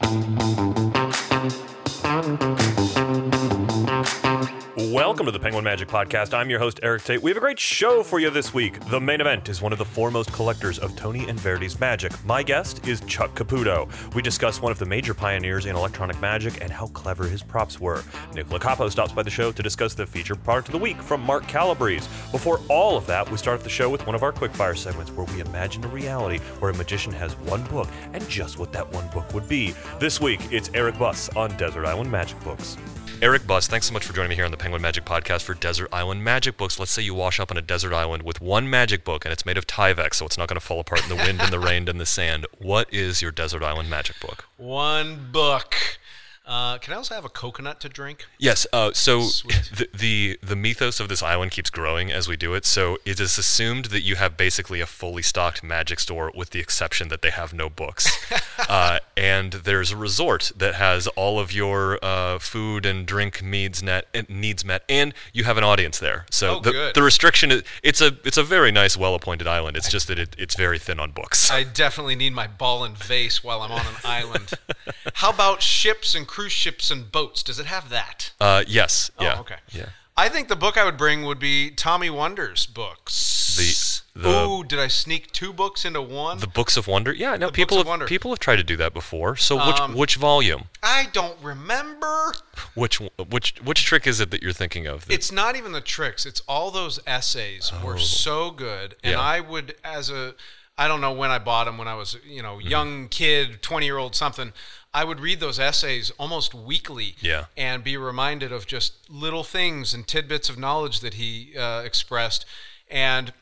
Thank you. Welcome to the Penguin Magic Podcast. I'm your host, Erik Tait. We have a great show for you this week. The main event is one of the foremost collectors of Tony Anverdi's magic. My guest is Chuck Caputo. We discuss one of the major pioneers in electronic magic and how clever his props were. Nick Locapo stops by the show to discuss the featured product of the week from Mark Calabrese. Before all of that, we start the show with one of our quickfire segments where we imagine a reality where a magician has one book and just what that one book would be. This week, it's Eric Buss on Desert Island Magic Books. Eric Buss, thanks so much for joining me here on the Penguin Magic Podcast for Desert Island Magic Books. Let's say you wash up on a desert island with one magic book and it's made of Tyvek, so it's not going to fall apart in the wind and the rain and the sand. What is your Desert Island Magic Book? One book. Uh, can I also have a coconut to drink? Yes. Uh, so the, the the mythos of this island keeps growing as we do it. So it is assumed that you have basically a fully stocked magic store, with the exception that they have no books. uh, and there's a resort that has all of your uh, food and drink needs net needs met, and you have an audience there. So Oh, the, good. the restriction is it's a it's a very nice, well appointed island. It's just that it, it's very thin on books. I definitely need my ball and vase while I'm on an island. How about ships and cruise ships and boats? Does it have that? Uh, yes. Oh, yeah. okay. Yeah. I think the book I would bring would be Tommy Wonder's books. The- the- Ooh, did I sneak two books into one? The Books of Wonder. Yeah. No. The people have people have tried to do that before. So which Um, which volume? I don't remember. Which which which trick is it that you're thinking of? It's not even the tricks. It's all those essays were so good, and Oh. Yeah. I would, as a, I don't know when I bought them when I was, you know, Mm-hmm. young kid, twenty year old something. I would read those essays almost weekly, Yeah. and be reminded of just little things and tidbits of knowledge that he uh, expressed, and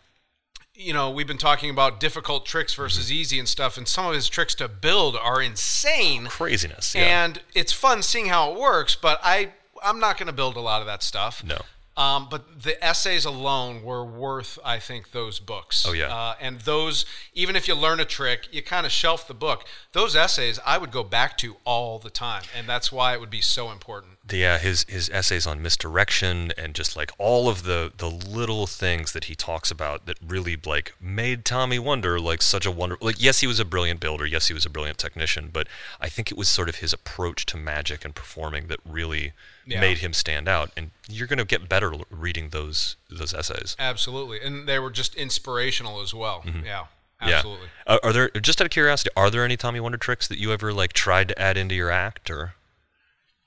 you know, we've been talking about difficult tricks versus Mm-hmm. easy and stuff, and some of his tricks to build are insane. craziness. Yeah. And it's fun seeing how it works, but I I'm not going to build a lot of that stuff. no. Um, but the essays alone were worth, I think, those books. Oh, yeah. Uh, and those, even if you learn a trick, you kind of shelf the book. Those essays, I would go back to all the time, and that's why it would be so important. Yeah, his his essays on misdirection and just like all of the the little things that he talks about that really like made Tommy Wonder like such a wonder. Like yes, he was a brilliant builder. Yes, he was a brilliant technician. But I think it was sort of his approach to magic and performing that really Yeah. made him stand out. And you're gonna get better reading those those essays. Absolutely, and they were just inspirational as well. Yeah, Mm-hmm. Yeah. absolutely. Uh, are there just out of curiosity, are there any Tommy Wonder tricks that you ever like tried to add into your act or?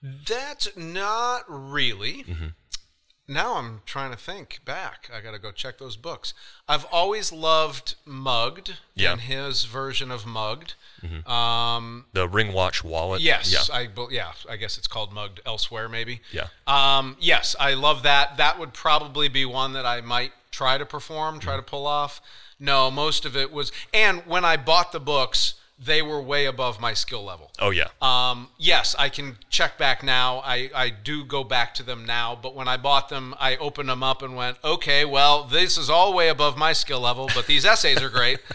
That's not really. Mm-hmm. Now I'm trying to think back. I got to go check those books. I've always loved Mugged Yeah. and his version of Mugged. Um, The ring watch wallet. yes, Yeah. I yeah, I guess it's called Mugged elsewhere, maybe. Yeah. Um, yes, I love that. That would probably be one that I might try to perform, try to pull off. No, most of it was, and when I bought the books, they were way above my skill level. Oh yeah. Um, yes, I can check back now. I, I do go back to them now, but when I bought them, I opened them up and went, okay, well, this is all way above my skill level, but these essays are great.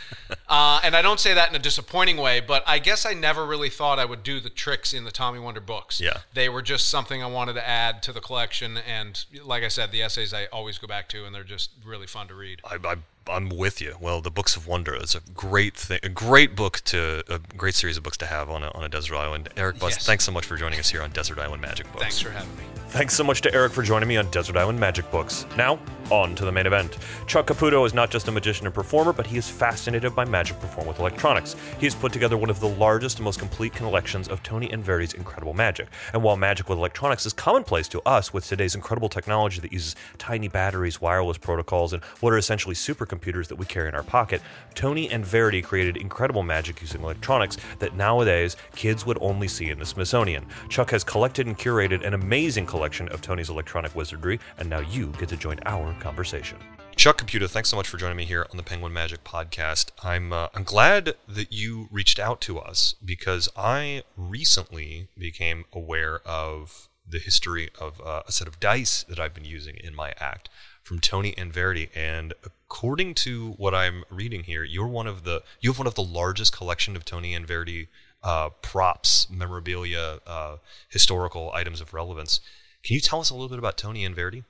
Uh, and I don't say that in a disappointing way, but I guess I never really thought I would do the tricks in the Tommy Wonder books. Yeah. They were just something I wanted to add to the collection. And like I said, the essays I always go back to, and they're just really fun to read. I, I, I'm with you. Well, the Books of Wonder is a great thing, a great book to, a great series of books to have on a, on a desert island. Eric Buss, Yes. thanks so much for joining us here on Desert Island Magic Books. Thanks for having me. Thanks so much to Eric for joining me on Desert Island Magic Books. Now, on to the main event. Chuck Caputo is not just a magician and performer, but he is fascinated by magic performed with electronics. He has put together one of the largest and most complete collections of Tony Anverdi's incredible magic. And while magic with electronics is commonplace to us with today's incredible technology that uses tiny batteries, wireless protocols, and what are essentially supercomputers that we carry in our pocket, Tony Anverdi created incredible magic using electronics that nowadays kids would only see in the Smithsonian. Chuck has collected and curated an amazing collection of Tony's electronic wizardry, and now you get to join our conversation. Chuck Caputo, thanks so much for joining me here on the Penguin Magic Podcast. I'm uh, I'm glad that you reached out to us because I recently became aware of the history of uh, a set of dice that I've been using in my act from Tony Anverdi, and according to what I'm reading here, you're one of the you have one of the largest collection of Tony Anverdi uh, props, memorabilia, uh, historical items of relevance. Can you tell us a little bit about Tony and Verdi?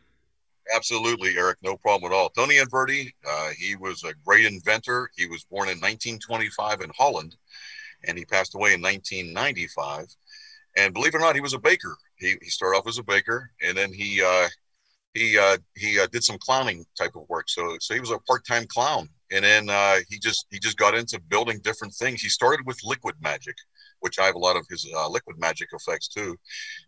Absolutely, Eric. No problem at all. Tony Anverdi, uh, he was a great inventor. He was born in 1925 in Holland, and he passed away in 1995. And believe it or not, he was a baker. He, he started off as a baker, and then he uh, he uh, he uh, did some clowning type of work. So so he was a part time clown, and then uh, he just he just got into building different things. He started with liquid magic, which I have a lot of his uh, liquid magic effects too.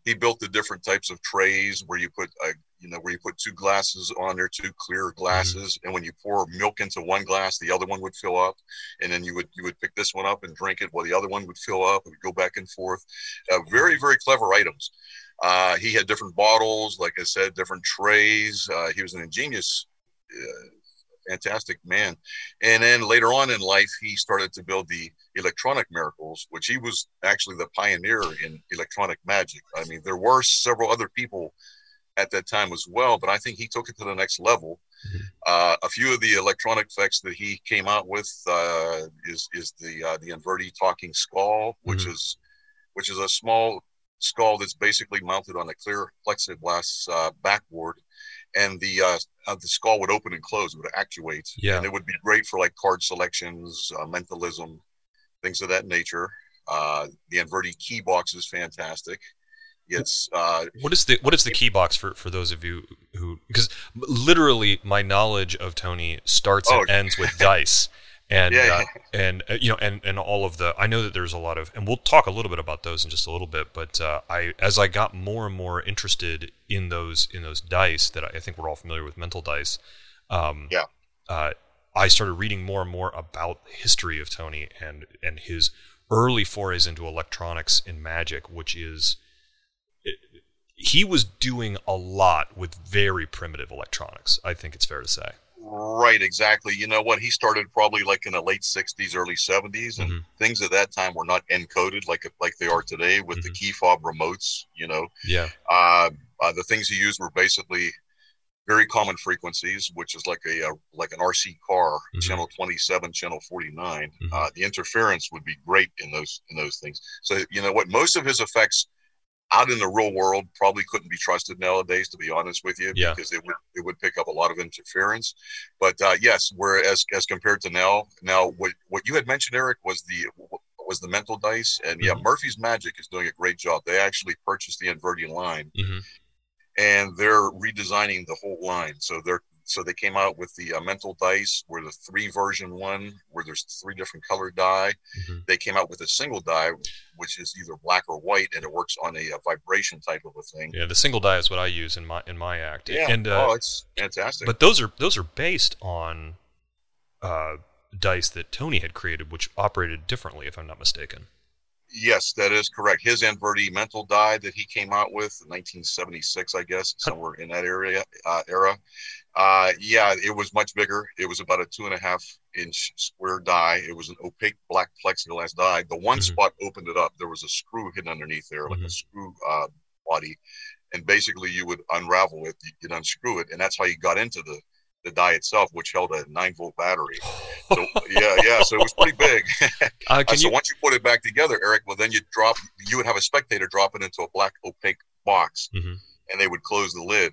He built the different types of trays where you put uh, you know where you put two glasses on there, two clear glasses, mm-hmm. and when you pour milk into one glass, the other one would fill up, and then you would you would pick this one up and drink it while the other one would fill up. It would go back and forth. Uh, very very clever items. Uh, he had different bottles, like I said, different trays. Uh, he was an ingenious, uh, fantastic man. And then later on in life, he started to build the electronic miracles, which he was actually the pioneer in electronic magic. I mean, there were several other people at that time as well, but I think he took it to the next level. Mm-hmm. Uh, a few of the electronic effects that he came out with uh, is is the uh, the Anverdi talking skull, which mm-hmm. is which is a small skull that's basically mounted on a clear plexiglass uh, backboard, and the uh, uh, the skull would open and close, it would actuate, yeah. and it would be great for like card selections, uh, mentalism, things of that nature. Uh, the Anverdi key box is fantastic. It's uh, what is the what is the key box for for those of you who because literally my knowledge of Tony starts oh. and ends with dice and yeah, uh, and uh, you know and and all of the I know that there's a lot of and we'll talk a little bit about those in just a little bit but uh, I as I got more and more interested in those in those dice that I, think we're all familiar with mental dice um, yeah. uh, I started reading more and more about the history of Tony and and his early forays into electronics and magic which is it, he was doing a lot with very primitive electronics I think it's fair to say Right, exactly. You know what? He started probably like in the late '60s, early '70s, and mm-hmm. things at that time were not encoded like like they are today with mm-hmm. the key fob remotes. You know, yeah. Uh, uh, the things he used were basically very common frequencies, which is like a, a like an RC car, mm-hmm. channel 27, channel 49. Mm-hmm. Uh, the interference would be great in those in those things. So you know what? Most of his effects out in the real world probably couldn't be trusted nowadays to be honest with you yeah. because it would it would pick up a lot of interference but uh, yes whereas as compared to now now what what you had mentioned eric was the was the mental dice and yeah mm-hmm. murphy's magic is doing a great job they actually purchased the Anverdi line mm-hmm. and they're redesigning the whole line so they're so they came out with the uh, mental dice where the three version one where there's three different color die. Mm-hmm. they came out with a single die which is either black or white and it works on a, a, vibration type of a thing. Yeah the single die is what i use in my in my act. Yeah. And uh, oh it's fantastic. but those are those are based on uh, dice that tony had created which operated differently if i'm not mistaken Yes, that is correct. His Anverdi mental die that he came out with in 1976, I guess, somewhere in that area uh, era. Uh, yeah, it was much bigger. It was about a two and a half inch square die. It was an opaque black plexiglass die. The one mm-hmm. spot opened it up. There was a screw hidden underneath there, like mm-hmm. a screw uh, body, and basically you would unravel it. You'd unscrew it, and that's how you got into the the die itself, which held a nine volt battery. So yeah, yeah. So it was pretty big. Uh, so you... once you put it back together, Eric, well then you drop. You would have a spectator drop it into a black opaque box, mm-hmm. and they would close the lid.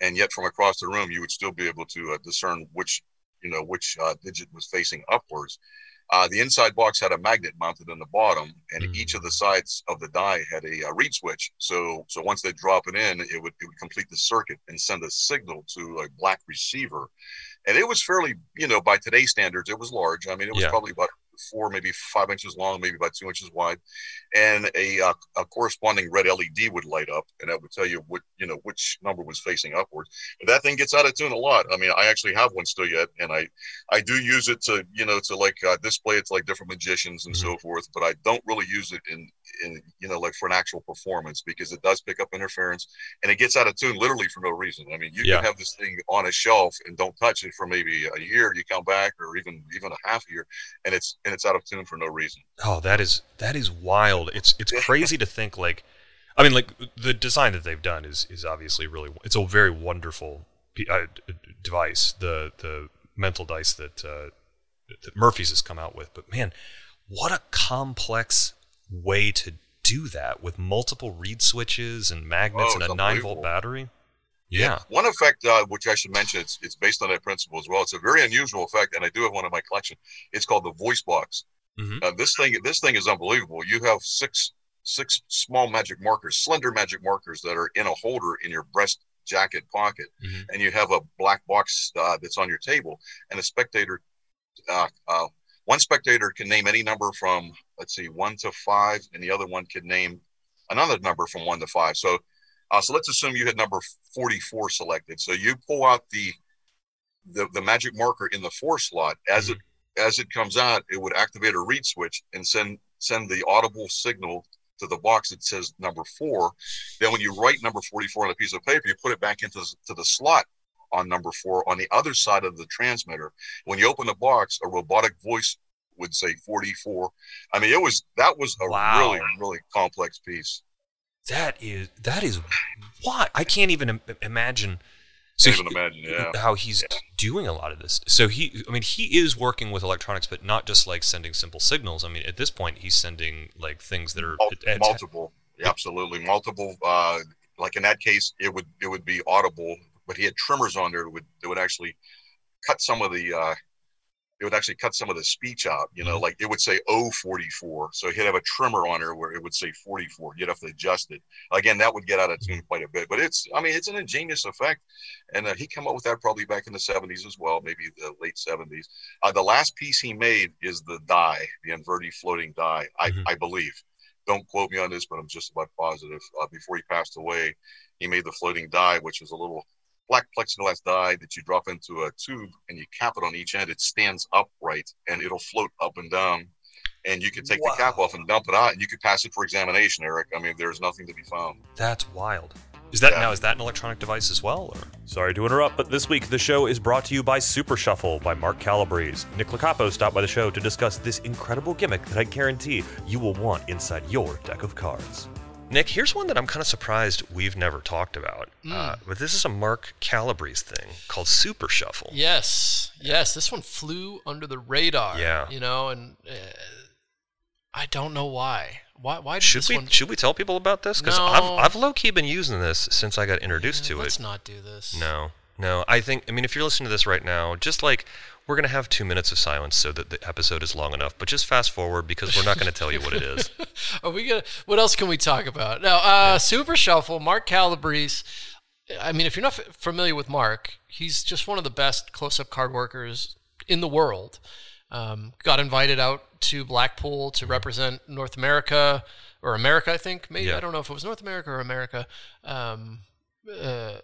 And yet, from across the room, you would still be able to uh, discern which, you know, which uh, digit was facing upwards. Uh, the inside box had a magnet mounted in the bottom, and mm-hmm. each of the sides of the die had a, a, reed switch. So, so once they drop it in, it would it would complete the circuit and send a signal to a black receiver. And it was fairly, you know, by today's standards, it was large. I mean, it was yeah. probably about four, maybe five inches long, maybe about two inches wide, and a, uh, a corresponding red LED would light up, and that would tell you what you know which number was facing upwards. But that thing gets out of tune a lot. I mean, I actually have one still yet, and I I do use it to you know to like uh, display it to like different magicians and mm-hmm. so forth. But I don't really use it in in you know like for an actual performance because it does pick up interference and it gets out of tune literally for no reason. I mean, you yeah. can have this thing on a shelf and don't touch it for maybe a year. You come back or even even a half year, and it's and it's out of tune for no reason. Oh, that is that is wild. It's it's crazy to think like, I mean, like the design that they've done is is obviously really it's a very wonderful uh, device. The the mental dice that uh, that Murphy's has come out with, but man, what a complex way to do that with multiple reed switches and magnets oh, and a nine volt battery. Yeah. One effect, uh, which I should mention, it's, it's based on that principle as well. It's a very unusual effect, and I do have one in my collection. It's called the voice box. Mhm. Uh, this thing, this thing is unbelievable. You have six six small magic markers, slender magic markers that are in a holder in your breast jacket pocket, Mhm. and you have a black box uh, that's on your table, and a spectator, uh, uh, one spectator can name any number from let's see, one to five, and the other one can name another number from one to five. So, uh, so let's assume you had number forty-four selected. So you pull out the the, the magic marker in the four slot as it as it comes out, it would activate a reed switch and send send the audible signal to the box that says number four. Then when you write number 44 on a piece of paper, you put it back into the, to the slot on number four on the other side of the transmitter. When you open the box, a robotic voice would say 44. I mean, it was that was a Wow. really really complex piece. That is that is why I can't even Im- imagine. So Can't even imagine, yeah. how he's doing a lot of this. So he, I mean, he is working with electronics, but not just like sending simple signals. I mean, at this point, he's sending like things that are Mul- at- at- multiple, absolutely multiple. Uh, like in that case, it would it would be audible, but he had trimmers on there that would that would actually cut some of the. Uh, it would actually cut some of the speech out. You know, Mhm. like it would say "oh 44," so he'd have a trimmer on there where it would say 44. You'd have to adjust it. Again, that would get out of tune quite a bit. But it's, I mean, it's an ingenious effect, and uh, he came up with that probably back in the 70s as well, maybe the late 70s. Uh, the last piece he made is the die, the Anverdi floating die, I, Mhm. I believe. Don't quote me on this, but I'm just about positive. Uh, before he passed away, he made the floating die, which is a little black plexiglass die that you drop into a tube and you cap it on each end. It stands upright and it'll float up and down. And you can take the cap off and dump it out, and you could pass it for examination, Eric. I mean, there's nothing to be found. That's wild. Is that Yeah. now? Is that an electronic device as well? Or? Sorry to interrupt, but this week the show is brought to you by Super Shuffle by Mark Calabrese. Nick Locapo stopped by the show to discuss this incredible gimmick that I guarantee you will want inside your deck of cards. Nick, here's one that I'm kind of surprised we've never talked about. Uh, but this is a Mark Calabrese thing called Super Shuffle. Yes, yes. This one flew under the radar. Yeah. you know, and uh, I don't know why. Why? Why did Should this we one? should we tell people about this? Because No. I've I've low key been using this since I got introduced Yeah, to let's it. not do this. No, no. I think, I mean, if you're listening to this right now, just like we're going to have two minutes of silence so that the episode is long enough, but just fast forward because we're not going to tell you what it is. Are we gonna? What else can we talk about? Now, uh, Super Shuffle, Mark Calabrese. I mean, if you're not f- familiar with Mark, he's just one of the best close-up card workers in the world. Um, got invited out to Blackpool to represent North America or America, I think. Maybe Yeah. I don't know if it was North America or America. Um, uh,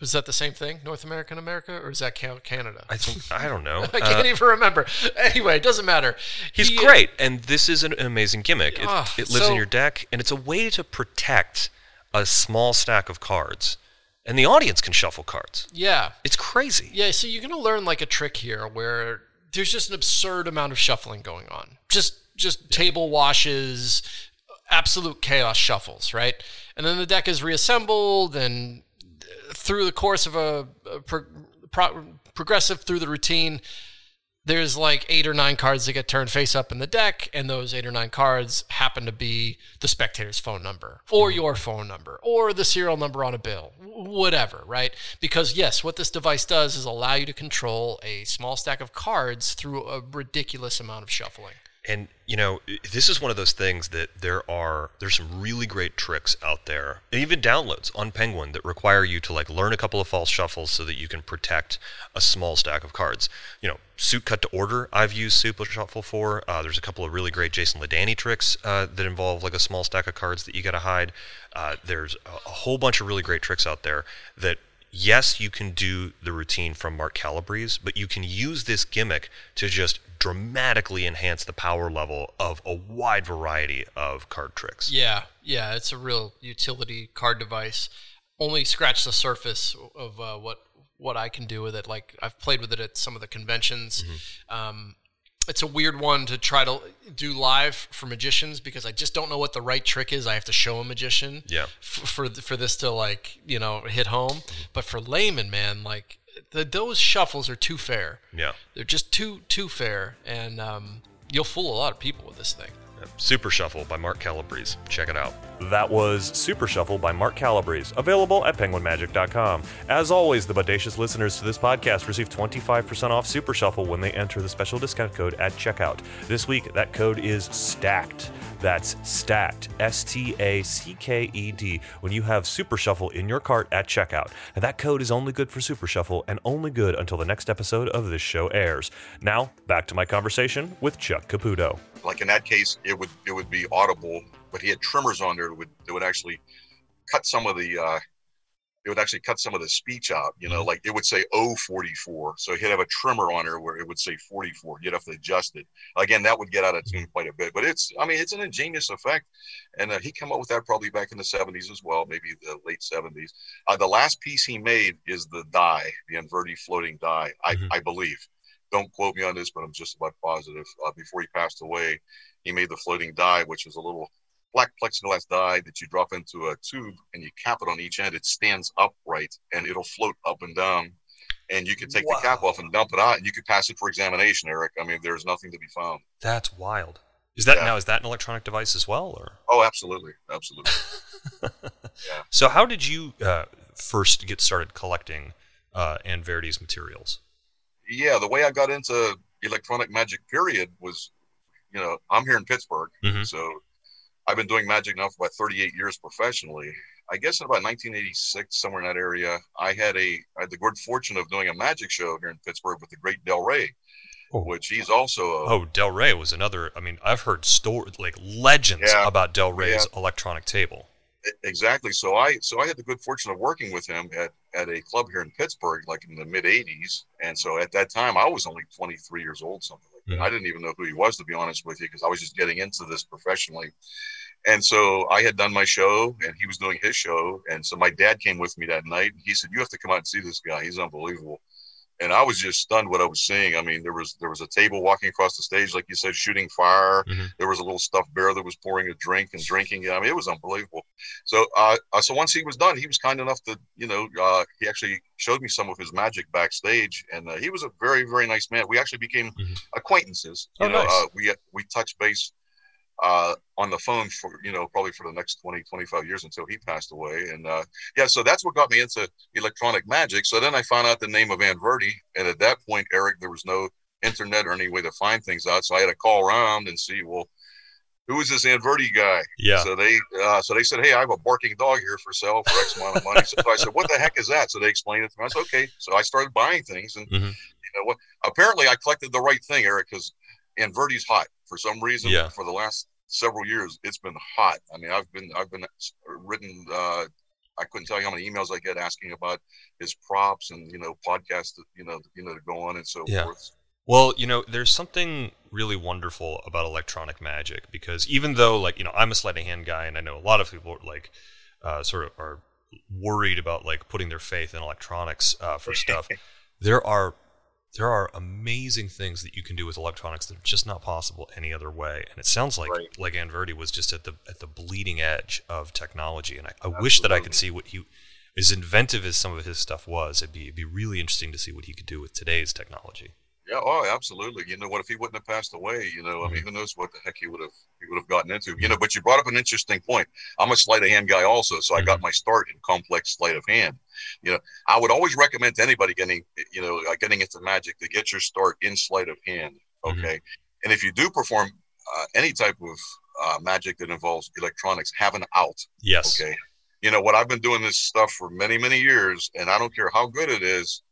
was that the same thing, North America and America, or is that Canada? I think, I don't know. I can't Uh, even remember. Anyway, it doesn't matter. he's He- great, and this is an amazing gimmick. It, Ah, it lives so- in your deck, and it's a way to protect a small stack of cards. And the audience can shuffle cards. Yeah, It's crazy. Yeah, so you're gonna learn like a trick here where there's just an absurd amount of shuffling going on. Just just table washes, absolute chaos shuffles, right? And then the deck is reassembled, and uh, through the course of a, a pro, pro, progressive through the routine, there's like eight or nine cards that get turned face up in the deck, and those eight or nine cards happen to be the spectator's phone number, or mm-hmm. your phone number, or the serial number on a bill, whatever, right? Because, yes, what this device does is allow you to control a small stack of cards through a ridiculous amount of shuffling. And you know, this is one of those things that there are there's some really great tricks out there, even downloads on Penguin that require you to like learn a couple of false shuffles so that you can protect a small stack of cards. You know, suit cut to order. I've used Super Shuffle for. Uh, there's a couple of really great Jason Ladanye tricks uh, that involve like a small stack of cards that you got to hide. Uh, there's a, a whole bunch of really great tricks out there that yes, you can do the routine from Mark Calabrese, but you can use this gimmick to just dramatically enhance the power level of a wide variety of card tricks. Yeah, yeah, it's a real utility card device. Only scratch the surface of uh, what what I can do with it. Like I've played with it at some of the conventions. Um, it's a weird one to try to do live for magicians because I just don't know what the right trick is. I have to show a magician Yeah. f- for for this to like you know hit home. But for layman, man, like the, those shuffles are too fair. Yeah. They're just too too fair, and um, you'll fool a lot of people with this thing. Super Shuffle by Mark Calabrese. Check it out. That was Super Shuffle by Mark Calabrese, available at penguinmagic.com. As always, the bodacious listeners to this podcast receive 25% off Super Shuffle when they enter the special discount code at checkout. This week, that code is STACKED. That's STACKED, S T A C K E D, when you have Super Shuffle in your cart at checkout. And that code is only good for Super Shuffle and only good until the next episode of this show airs. Now, back to my conversation with Chuck Caputo. Like in that case, it would it would be audible, but he had trimmers on there that would that would actually cut some of the uh, it would actually cut some of the speech out. You know, like it would say 044, so he'd have a trimmer on there where it would say forty four. You'd have to adjust it. Again, that would get out of tune quite a bit. But it's I mean it's an ingenious effect, and uh, he came up with that probably back in the seventies as well, maybe the late seventies. Uh, the last piece he made is the die, the Anverdi floating die, I, Mhm. I believe. Don't quote me on this, but I'm just about positive. Uh, before he passed away, he made the floating die, which is a little black plexiglass die that you drop into a tube and you cap it on each end. It stands upright and it'll float up and down. And you can take the cap off and dump it out, and you could pass it for examination, Eric. I mean, there's nothing to be found. That's wild. Is that Yeah. now? Is that an electronic device as well, or? Oh, absolutely, absolutely. So, how did you uh, first get started collecting uh, Anverdi's materials? Yeah, the way I got into electronic magic period was, you know, I'm here in Pittsburgh, Mhm. so I've been doing magic now for about 38 years professionally. I guess in about 1986, somewhere in that area, I had a I had the good fortune of doing a magic show here in Pittsburgh with the great Del Ray, Oh. which he's also a, Oh, Del Ray was another. I mean, I've heard story like legends Yeah. about Del Ray's electronic table. Exactly. So I so I had the good fortune of working with him at, at a club here in Pittsburgh, like in the mid '80s. And so at that time, I was only 23 years old, something like that. Mhm. I didn't even know who he was, to be honest with you, because I was just getting into this professionally. And so I had done my show, and he was doing his show. And so my dad came with me that night. And he said, "You have to come out and see this guy. He's unbelievable." And I was just stunned what I was seeing. I mean, there was there was a table walking across the stage, like you said, shooting fire. Mhm. There was a little stuffed bear that was pouring a drink and drinking. It. I mean, it was unbelievable. So, uh, uh, so once he was done, he was kind enough to, you know, uh, he actually showed me some of his magic backstage, and uh, he was a very, very nice man. We actually became Mhm. acquaintances. Oh, You know, nice. uh, we we touched base uh, on the phone for, you know, probably for the next 20, 25 years until he passed away. And uh, yeah, so that's what got me into electronic magic. So then I found out the name of Anverdi, and at that point, Eric, there was no internet or any way to find things out. So I had to call around and see, well, who is this Anverdi guy? Yeah. So they uh, so they said, hey, I have a barking dog here for sale for X amount of money. so I said, what the heck is that? So they explained it to me. I said, okay. So I started buying things, and Mhm. you know what? Apparently, I collected the right thing, Eric, because Anverdi's hot for some reason. Yeah. For the last several years, it's been hot. I mean, I've been I've been written. Uh, I couldn't tell you how many emails I get asking about his props and you know podcasts that you know you know to go on and so Yeah. forth. Well, you know, there's something really wonderful about electronic magic because even though, like, you know, I'm a sleight of hand guy, and I know a lot of people like uh, sort of are worried about like putting their faith in electronics uh, for stuff. there are there are amazing things that you can do with electronics that are just not possible any other way. And it sounds like Right. like Anverdi was just at the at the bleeding edge of technology. And I, I wish that I could see what he as inventive as some of his stuff was, it'd be it'd be really interesting to see what he could do with today's technology. Yeah, oh, absolutely. You know what? If he wouldn't have passed away, you know, I Mm-hmm. mean, who knows what the heck he would have he would have gotten into. You know, but you brought up an interesting point. I'm a sleight of hand guy also, so I Mm-hmm. got my start in complex sleight of hand. You know, I would always recommend to anybody getting you know getting into magic to get your start in sleight of hand. Mhm. Okay, and if you do perform uh, any type of uh, magic that involves electronics, have an out. Yes. Okay. You know what? I've been doing this stuff for many, many years, and I don't care how good it is.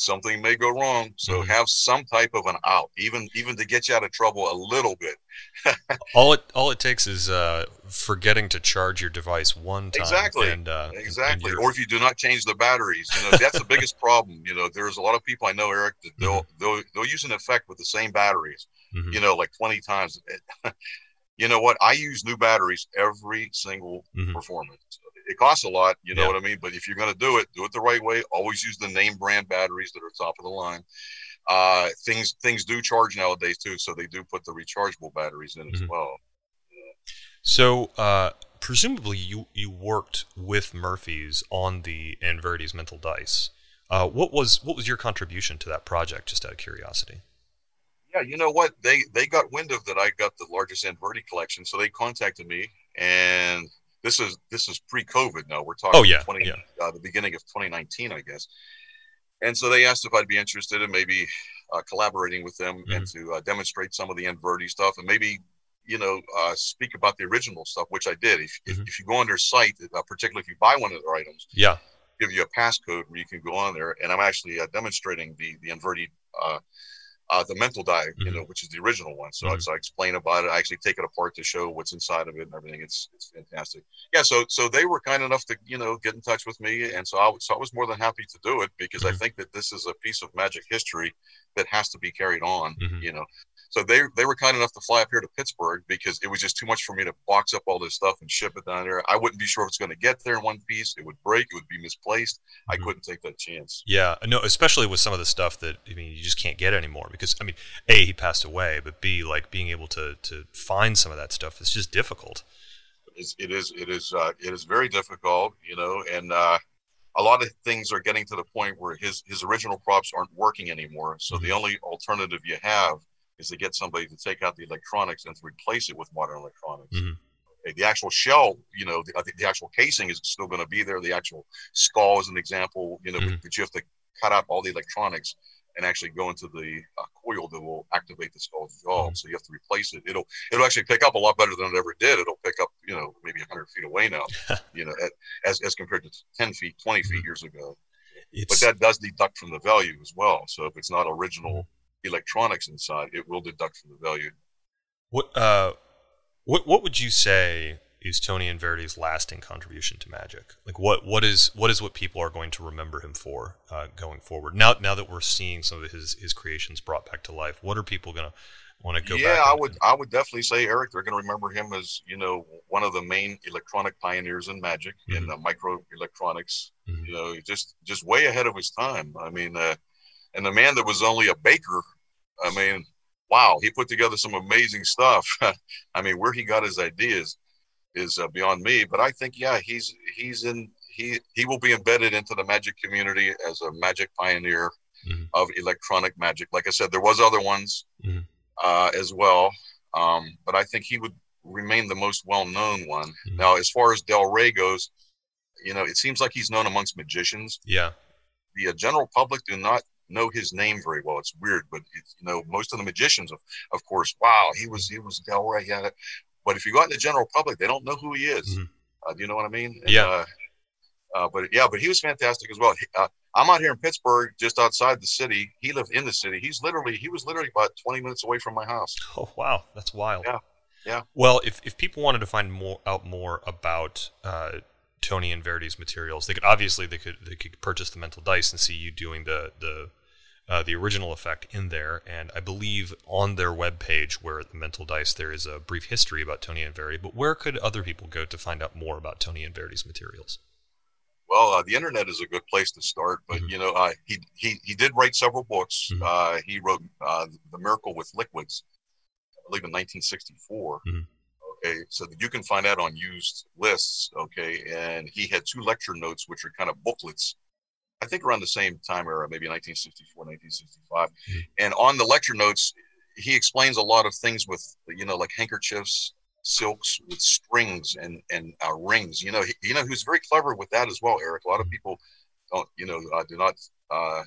Something may go wrong, so Mhm. have some type of an out, even even to get you out of trouble a little bit. All it all it takes is uh, forgetting to charge your device one time. Exactly. And, uh, and- and Exactly. Or if you do not change the batteries, you know that's the biggest problem. You know, there's a lot of people I know, Eric, that they'll they'll they'll use an effect with the same batteries. Mhm. You know, like 20 times. you know what? I use new batteries every single Mhm. performance. It costs a lot, you know Yeah. what I mean. But if you're going to do it, do it the right way. Always use the name brand batteries that are top of the line. Uh, things things do charge nowadays too, so they do put the rechargeable batteries in as Mhm. well. So, uh, presumably, you you worked with Murphy's on the Anverdi's mental dice. Uh, what was what was your contribution to that project? Just out of curiosity. Yeah, you know what? They they got wind of that I got the largest Anverdi collection, so they contacted me, and this is this is pre-COVID. Now we're talking Oh, yeah, 20, yeah. Uh, the beginning of 2019, I guess. And so they asked if I'd be interested in maybe uh, collaborating with them and Mm-hmm. to uh, demonstrate some of the Anverdi stuff, and maybe you know uh, speak about the original stuff, which I did. If if, Mhm. if you go on their site, uh, particularly if you buy one of their items, Yeah. give you a passcode where you can go on there. And I'm actually uh, demonstrating the the Anverdi uh, the mental diet, you know, which is the original one. So, Mhm. so I explain about it. I actually take it apart to show what's inside of it and everything. It's it's fantastic. Yeah. So so they were kind enough to you know get in touch with me, and so I was so I was more than happy to do it because I Mhm. think that this is a piece of magic history that has to be carried on. Mhm. You know. So they they were kind enough to fly up here to Pittsburgh because it was just too much for me to box up all this stuff and ship it down there. I wouldn't be sure if it's going to get there in one piece. It would break. It would be misplaced. I Mhm. couldn't take that chance. Yeah, no, especially with some of the stuff that I mean, you just can't get anymore because I mean, a he passed away, but b like being able to to find some of that stuff is just difficult. It's, it is it is uh, it is very difficult, you know, and uh, a lot of things are getting to the point where his his original props aren't working anymore. So the only alternative you have is to get somebody to take out the electronics and to replace it with modern electronics. Mhm. The actual shell, you know, the, I think the actual casing is still going to be there. The actual skull is an example, you know, Mhm. but you have to cut out all the electronics and actually go into the uh, coil that will activate the skull's jaw. So you have to replace it. It'll it'll actually pick up a lot better than it ever did. It'll pick up, you know, maybe 100 feet away now, you know, at, as as compared to 10 feet, 20 feet Mhm. years ago. But that does deduct from the value as well. So if it's not original Mm-hmm. electronics inside, it will deduct from the value. what uh, what what would you say is Tony Anverdi's lasting contribution to Magic? Like what what is what is what people are going to remember him for uh, going forward? Now now that we're seeing some of his his creations brought back to life, what are people gonna want to go yeah, back? I and- would I would definitely say Eric. They're going to remember him as you know one of the main electronic pioneers in magic in Mhm. uh, micro electronics. Mhm. You know, just just way ahead of his time. I mean, uh, and the man that was only a baker. I mean, wow, he put together some amazing stuff. I mean, where he got his ideas is uh, beyond me. But I think yeah, he's he's in he he will be embedded into the magic community as a magic pioneer Mhm. of electronic magic. Like I said, there was other ones Mhm. uh, as well, um, but I think he would remain the most well-known one. Mhm. Now, as far as Del Ray goes, you know, it seems like he's known amongst magicians. yeah. The uh, general public do not know his name very well. It's weird, but it's, you know, most of the magicians, of, of course, wow, he was he was Del Ray. Yeah, but if you go out in the general public, they don't know who he is. Mhm. Uh, do you know what I mean? And, Yeah. Uh, uh, but yeah, but he was fantastic as well. He- Uh, I'm out here in Pittsburgh, just outside the city. He lived in the city. He's literally he was literally about 20 minutes away from my house. Oh wow, that's wild. Yeah, yeah. Well, if, if people wanted to find more out more about uh, Tony Anverdi's materials, they could obviously they could they could purchase the mental dice and see you doing the the uh, the original effect in there. And I believe on their webpage, where the mental dice, there is a brief history about Tony Anverdi. But where could other people go to find out more about Tony Anverdi's materials? Well, uh, the internet is a good place to start, but Mhm. you know, uh, he he he did write several books. Mhm. Uh, he wrote uh, "The Miracle with Liquids," I believe in 1964. Mhm. Okay, so that you can find that on used lists. Okay, and he had two lecture notes, which are kind of booklets. I think around the same time era, maybe 1964, 1965. Mhm. And on the lecture notes, he explains a lot of things with you know like handkerchiefs silks with strings and and uh, rings. You know, he, you know, was very clever with that as well, Eric. A lot of people don't, you know, uh, do not uh,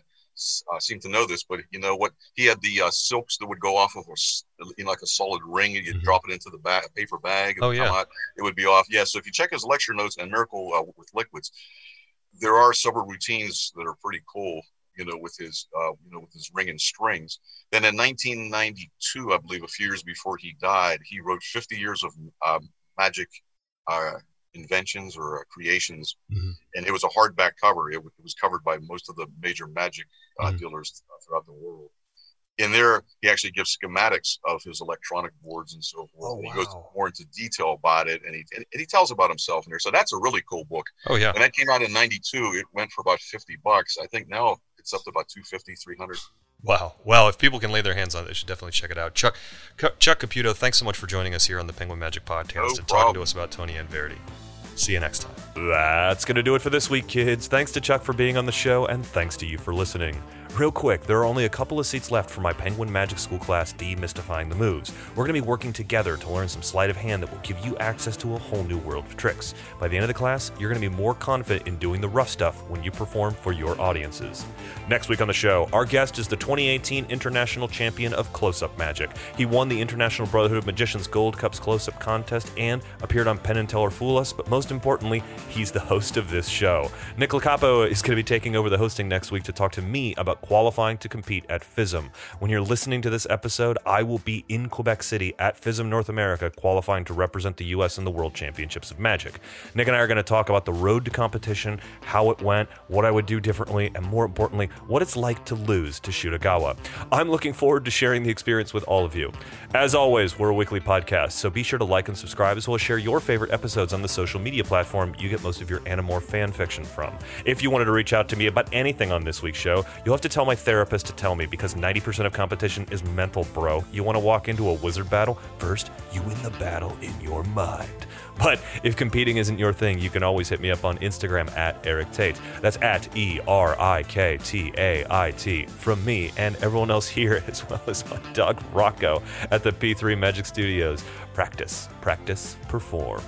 uh, seem to know this, but you know what? He had the uh, silks that would go off of a, s- you know, like a solid ring, and you'd Mhm. drop it into the ba- paper bag. It Oh, yeah. out, it would be off. Yeah. So if you check his lecture notes and Miracle uh, with Liquids, there are several routines that are pretty cool. You know, with his, uh, you know, with his ring and strings. Then in 1992, I believe, a few years before he died, he wrote 50 years of um, magic uh, inventions or uh, creations, Mhm. and it was a hardback cover. It, w- it was covered by most of the major magic uh, Mhm. dealers throughout the world. In there, he actually gives schematics of his electronic boards and so forth. Oh, and he goes more into detail about it, and he and he tells about himself in there. So that's a really cool book. Oh yeah. When that came out in '92, it went for about 50 bucks. I think now it's up to about 250, 300. Wow. Well, if people can lay their hands on it, they should definitely check it out. Chuck Cu- Chuck Caputo, thanks so much for joining us here on the Penguin Magic Podcast No and talking to us about Tony Anverdi. See you next time. That's going to do it for this week, kids. Thanks to Chuck for being on the show, and thanks to you for listening. Real quick, there are only a couple of seats left for my Penguin Magic School class Demystifying the Moves. We're going to be working together to learn some sleight of hand that will give you access to a whole new world of tricks. By the end of the class, you're going to be more confident in doing the rough stuff when you perform for your audiences. Next week on the show, our guest is the 2018 International Champion of Close Up Magic. He won the International Brotherhood of Magicians Gold Cups Close Up Contest and appeared on Penn and Teller Fool Us, but most importantly, he's the host of this show. Nick Locapo is going to be taking over the hosting next week to talk to me about qualifying to compete at FISM. When you're listening to this episode, I will be in Quebec City at FISM North America qualifying to represent the US in the World Championships of Magic. Nick and I are going to talk about the road to competition, how it went, what I would do differently, and more importantly, what it's like to lose to Shoot Ogawa. I'm looking forward to sharing the experience with all of you. As always, we're a weekly podcast, so be sure to like and subscribe as well as share your favorite episodes on the social media platform you get most of your Animorph fan fiction from. If you wanted to reach out to me about anything on this week's show, you'll have to tell my therapist to tell me because 90% of competition is mental, bro. You want to walk into a wizard battle? First, you win the battle in your mind. But if competing isn't your thing, you can always hit me up on Instagram at Erik Tait. That's at E R I K T A I T from me and everyone else here, as well as my dog Rocco at the P3 Magic Studios. Practice, practice, perform.